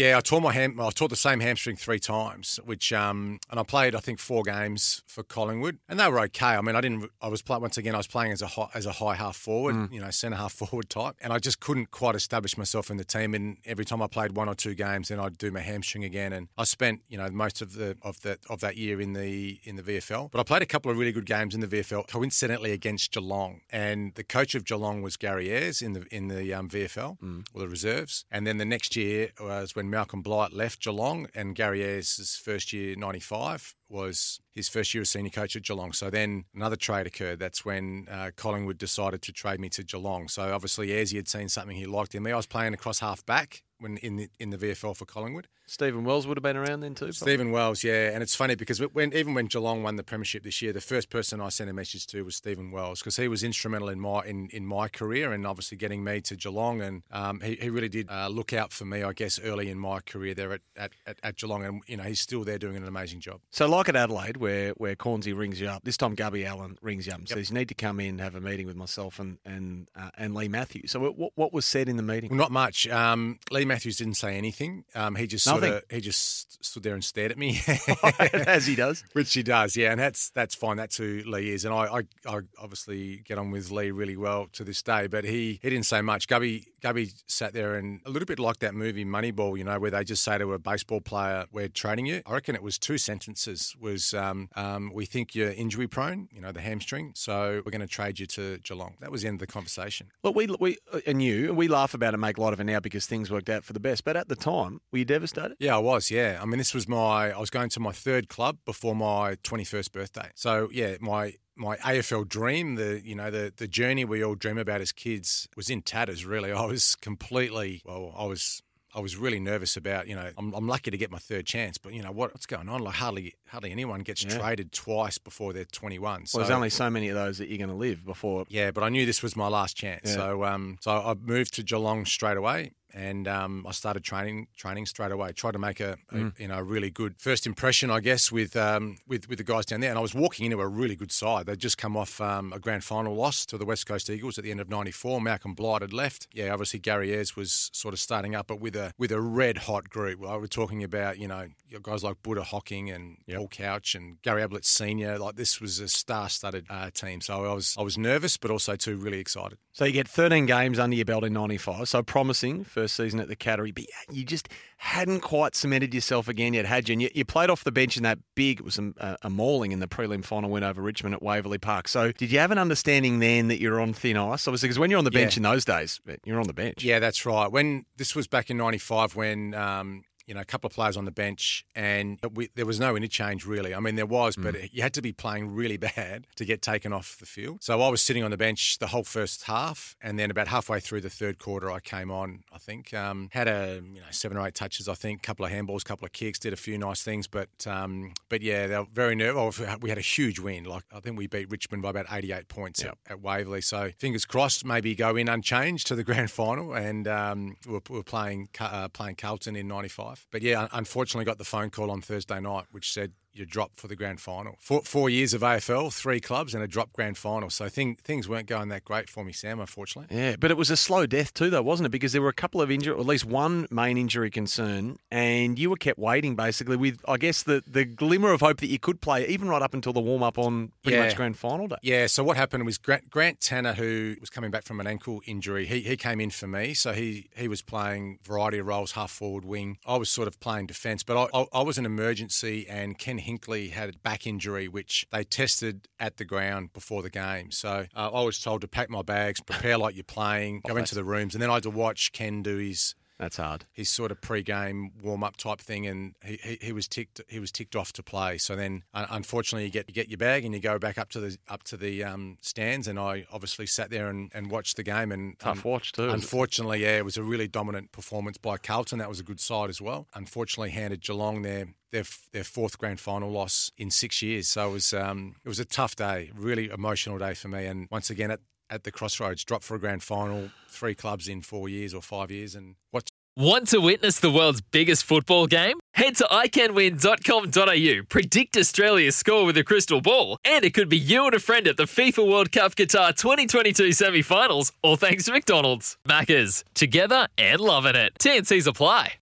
Yeah, I tore my ham. I tore the same hamstring three times, which um, and I played I think four games for Collingwood, and they were okay. I mean, I didn't. I was playing once again. I was playing as a high, as a high half forward, you know, centre half forward type, and I just couldn't quite establish myself in the team. And every time I played one or two games, then I'd do my hamstring again. And I spent you know most of the of that of that year in the in the VFL, but I played a couple of really good games in the VFL, coincidentally against Geelong, and the coach of Geelong was Gary Ayres in the in the um, VFL or the reserves, and then the next year was when Malcolm Blight left Geelong, and Gary Ayres' first year '95 was his first year as senior coach at Geelong. So then another trade occurred. That's when uh, Collingwood decided to trade me to Geelong. So obviously Ayres had seen something he liked in me. I was playing across half back when in the in the VFL for Collingwood. Stephen Wells would have been around then too. probably. Stephen Wells, yeah, and it's funny because when even when Geelong won the premiership this year, the first person I sent a message to was Stephen Wells because he was instrumental in my in, in my career and obviously getting me to Geelong, and um, he, he really did uh, look out for me, I guess, early in my career there at, at, at, at Geelong, and you know he's still there doing an amazing job. So, like at Adelaide, where where Cornesy rings you up, this time Gubby Allen rings you up and says you need to come in, have a meeting with myself and and uh, and Leigh Matthews. So, what what was said in the meeting? Well, not much. Um, Leigh Matthews didn't say anything. Um, he just Sorta, he just stood there and stared at me. As he does. Which he does, yeah, and that's that's fine. That's who Leigh is, and I, I, I obviously get on with Leigh really well to this day. But he, he didn't say much. Gubby Gubby sat there and a little bit like that movie Moneyball, you know, where they just say to a baseball player, "We're trading you." I reckon it was two sentences. Was um, um, we think you're injury prone, you know, the hamstring, so we're going to trade you to Geelong. That was the end of the conversation. Look, we we and you we laugh about it, and make light of it now because things worked out for the best. But at the time, were you devastated? Yeah, I was. Yeah, I mean, this was my. I was going to my third club before my twenty-first birthday. So yeah, my my AFL dream, the you know the the journey we all dream about as kids, was in tatters. Really, I was completely. Well, I was. I was really nervous about, you know, I'm, I'm lucky to get my third chance, but you know what, what's going on? Like hardly, hardly anyone gets Yeah. traded twice before they're 21. So Well, there's only so many of those that you're going to live before. yeah, but I knew this was my last chance. Yeah. So um, so I moved to Geelong straight away. And um, I started training, training straight away. Tried to make a, a Mm. you know a really good first impression, I guess, with um, with with the guys down there. And I was walking into a really good side. They'd just come off um, a grand final loss to the West Coast Eagles at the end of '94. Malcolm Blight had left. Yeah, obviously Gary Ayres was sort of starting up, but with a with a red hot group. Well, we're talking about you know guys like Buddha Hocking and Paul Couch and Gary Ablett Senior. Like this was a star-studded uh, team. So I was I was nervous, but also too really excited. So you get 13 games under your belt in 95. So promising first season at the Cattery, but you just hadn't quite cemented yourself again yet, had you? And you, you played off the bench in that big, it was a, a mauling in the prelim final win over Richmond at Waverley Park. So did you have an understanding then that you're on thin ice? Obviously, because when you're on the bench Yeah. in those days, you're on the bench. Yeah, that's right. When this was back in '95, when um, you know a couple of players on the bench, and we, there was no interchange really. I mean, there was, but you had to be playing really bad to get taken off the field. So I was sitting on the bench the whole first half, and then about halfway through the third quarter, I came on. I think um, had a you know seven or eight touches. I think, a couple of handballs, a couple of kicks, did a few nice things, but um, but yeah, they were very nervous. We had a huge win. Like I think we beat Richmond by about 88 points at, at Waverley. So fingers crossed, maybe go in unchanged to the grand final. And um, we're, we were playing uh, playing Carlton in '95. But yeah, unfortunately, got the phone call on Thursday night, which said you dropped for the grand final. Four, four years of AFL, three clubs, and a drop grand final. So thing, things weren't going that great for me, Sam. Unfortunately. Yeah, but it was a slow death too, though, wasn't it? Because there were a couple of injury, or at least one main injury concern, and you were kept waiting basically with, I guess, the, the glimmer of hope that you could play, even right up until the warm up on pretty Yeah. much grand final day. Yeah, so what happened was Grant, Grant Tanner, who was coming back from an ankle injury, he, he came in for me. So he, he was playing variety of roles, half forward, wing. I was sort of playing defence, but I, I, I was an emergency, and Ken Hinkley had a back injury, which they tested at the ground before the game. So uh, I was told to pack my bags, prepare like you're playing, go into the rooms, and then I had to watch Ken do his That's hard. his sort of pre-game warm-up type thing, and he, he, he was ticked he was ticked off to play. So then, unfortunately, you get you get your bag and you go back up to the up to the um, stands, and I obviously sat there and, and watched the game. And Tough um, watch too. Unfortunately, yeah, it was a really dominant performance by Carlton. That was a good side as well. Unfortunately, handed Geelong their their their fourth grand final loss in six years. So it was um, it was a tough day, really emotional day for me. And once again, at at the crossroads, dropped for a grand final, three clubs in four years or five years, and what Want to witness the world's biggest football game? Head to iCanWin.com.au, predict Australia's score with a crystal ball, and it could be you and a friend at the FIFA World Cup Qatar 2022 semi finals, all thanks to McDonald's. Maccas, together and loving it. TNCs apply.